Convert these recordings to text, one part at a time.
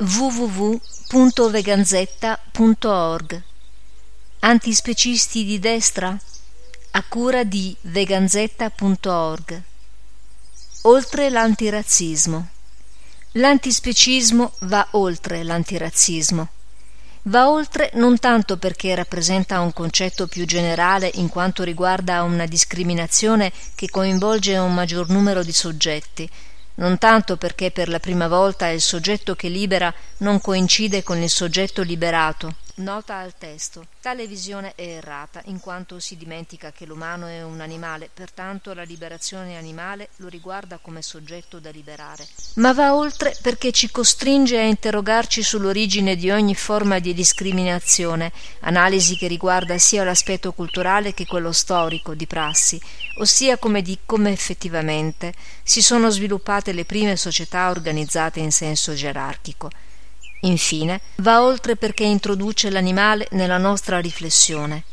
www.veganzetta.org Antispecisti di destra? A cura di veganzetta.org Oltre l'antirazzismo L'antispecismo va oltre l'antirazzismo. Va oltre non tanto perché rappresenta un concetto più generale in quanto riguarda una discriminazione che coinvolge un maggior numero di soggetti, non tanto perché per la prima volta il soggetto che libera non coincide con il soggetto liberato, Nota al testo. Tale visione è errata, in quanto si dimentica che l'umano è un animale, pertanto la liberazione animale lo riguarda come soggetto da liberare. Ma va oltre perché ci costringe a interrogarci sull'origine di ogni forma di discriminazione, analisi che riguarda sia l'aspetto culturale che quello storico, di prassi, ossia come di come effettivamente si sono sviluppate le prime società organizzate in senso gerarchico. Infine, va oltre perché introduce l'animale nella nostra riflessione,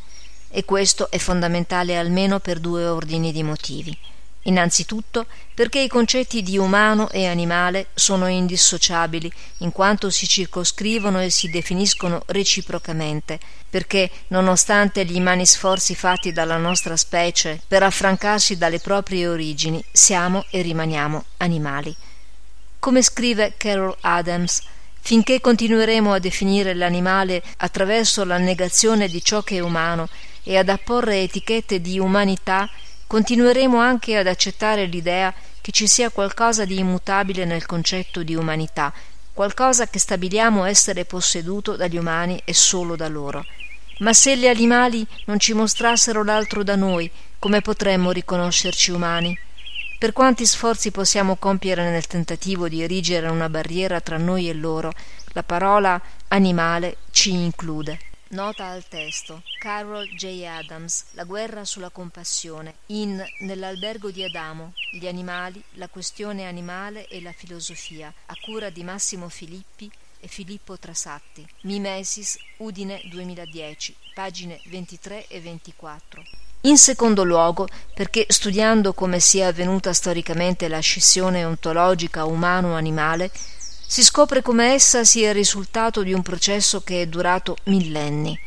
e questo è fondamentale almeno per due ordini di motivi. Innanzitutto perché i concetti di umano e animale sono indissociabili, in quanto si circoscrivono e si definiscono reciprocamente, perché, nonostante gli immani sforzi fatti dalla nostra specie per affrancarsi dalle proprie origini, siamo e rimaniamo animali. Come scrive Carol Adams, Finché continueremo a definire l'animale attraverso la negazione di ciò che è umano e ad apporre etichette di umanità, continueremo anche ad accettare l'idea che ci sia qualcosa di immutabile nel concetto di umanità, qualcosa che stabiliamo essere posseduto dagli umani e solo da loro. Ma se gli animali non ci mostrassero l'altro da noi, come potremmo riconoscerci umani? Per quanti sforzi possiamo compiere nel tentativo di erigere una barriera tra noi e loro, la parola animale ci include. Nota al testo. Carol J. Adams, La guerra sulla compassione. In Nell'albergo di Adamo, Gli animali, la questione animale e la filosofia, a cura di Massimo Filippi e Filippo Trasatti. Mimesis, Udine 2010, pagine 23 e 24. In secondo luogo, perché studiando come sia avvenuta storicamente la scissione ontologica umano-animale, si scopre come essa sia il risultato di un processo che è durato millenni.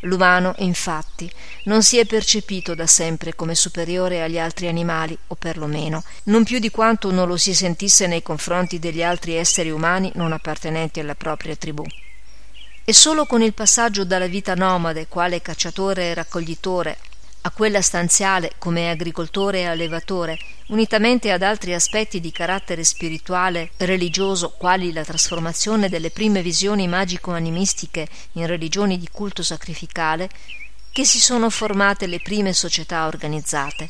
L'umano, infatti, non si è percepito da sempre come superiore agli altri animali, o perlomeno, non più di quanto non lo si sentisse nei confronti degli altri esseri umani non appartenenti alla propria tribù. E solo con il passaggio dalla vita nomade, quale cacciatore e raccoglitore, a quella stanziale come agricoltore e allevatore, unitamente ad altri aspetti di carattere spirituale religioso, quali la trasformazione delle prime visioni magico-animistiche in religioni di culto sacrificale, che si sono formate le prime società organizzate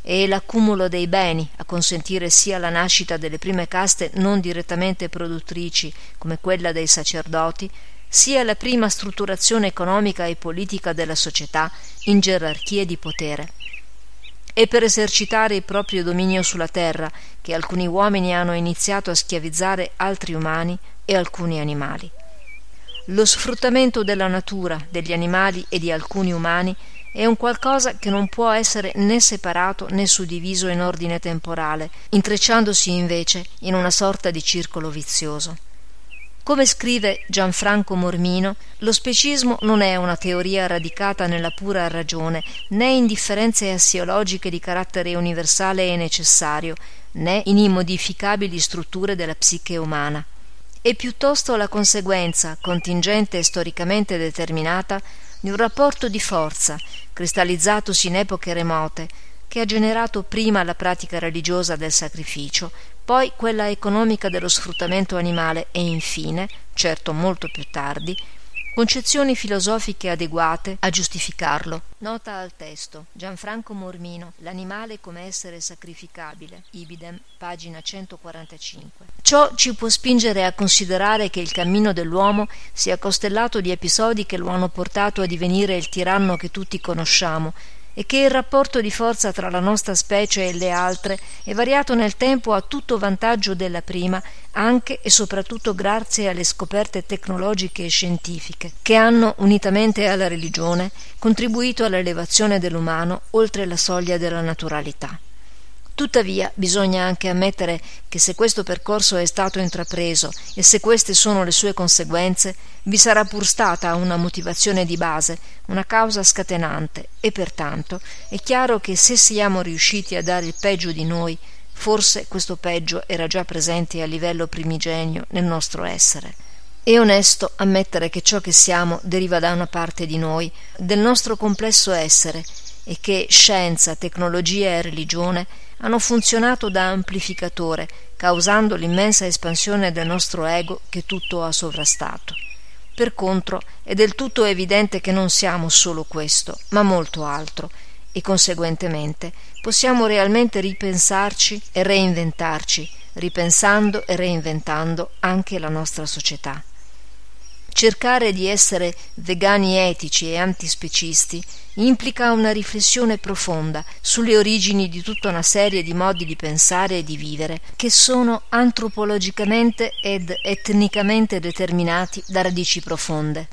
e l'accumulo dei beni a consentire sia la nascita delle prime caste non direttamente produttrici come quella dei sacerdoti sia la prima strutturazione economica e politica della società in gerarchie di potere. È per esercitare il proprio dominio sulla terra che alcuni uomini hanno iniziato a schiavizzare altri umani e alcuni animali. Lo sfruttamento della natura, degli animali e di alcuni umani è un qualcosa che non può essere né separato né suddiviso in ordine temporale, intrecciandosi invece in una sorta di circolo vizioso. Come scrive Gianfranco Mormino, lo specismo non è una teoria radicata nella pura ragione, né in differenze assiologiche di carattere universale e necessario, né in immodificabili strutture della psiche umana. È piuttosto la conseguenza, contingente e storicamente determinata, di un rapporto di forza, cristallizzatosi in epoche remote, che ha generato prima la pratica religiosa del sacrificio, poi quella economica dello sfruttamento animale e infine, certo molto più tardi, concezioni filosofiche adeguate a giustificarlo. Nota al testo. Gianfranco Mormino, L'animale come essere sacrificabile. Ibidem, pagina 145. Ciò ci può spingere a considerare che il cammino dell'uomo sia costellato di episodi che lo hanno portato a divenire il tiranno che tutti conosciamo e che il rapporto di forza tra la nostra specie e le altre è variato nel tempo a tutto vantaggio della prima, anche e soprattutto grazie alle scoperte tecnologiche e scientifiche, che hanno, unitamente alla religione, contribuito all'elevazione dell'umano oltre la soglia della naturalità. Tuttavia bisogna anche ammettere che se questo percorso è stato intrapreso e se queste sono le sue conseguenze, vi sarà pur stata una motivazione di base, una causa scatenante e pertanto è chiaro che se siamo riusciti a dare il peggio di noi, forse questo peggio era già presente a livello primigenio nel nostro essere. È onesto ammettere che ciò che siamo deriva da una parte di noi, del nostro complesso essere, e che scienza, tecnologia e religione hanno funzionato da amplificatore, causando l'immensa espansione del nostro ego che tutto ha sovrastato. Per contro, è del tutto evidente che non siamo solo questo, ma molto altro, e conseguentemente possiamo realmente ripensarci e reinventarci, ripensando e reinventando anche la nostra società. Cercare di essere vegani etici e antispecisti implica una riflessione profonda sulle origini di tutta una serie di modi di pensare e di vivere che sono antropologicamente ed etnicamente determinati da radici profonde.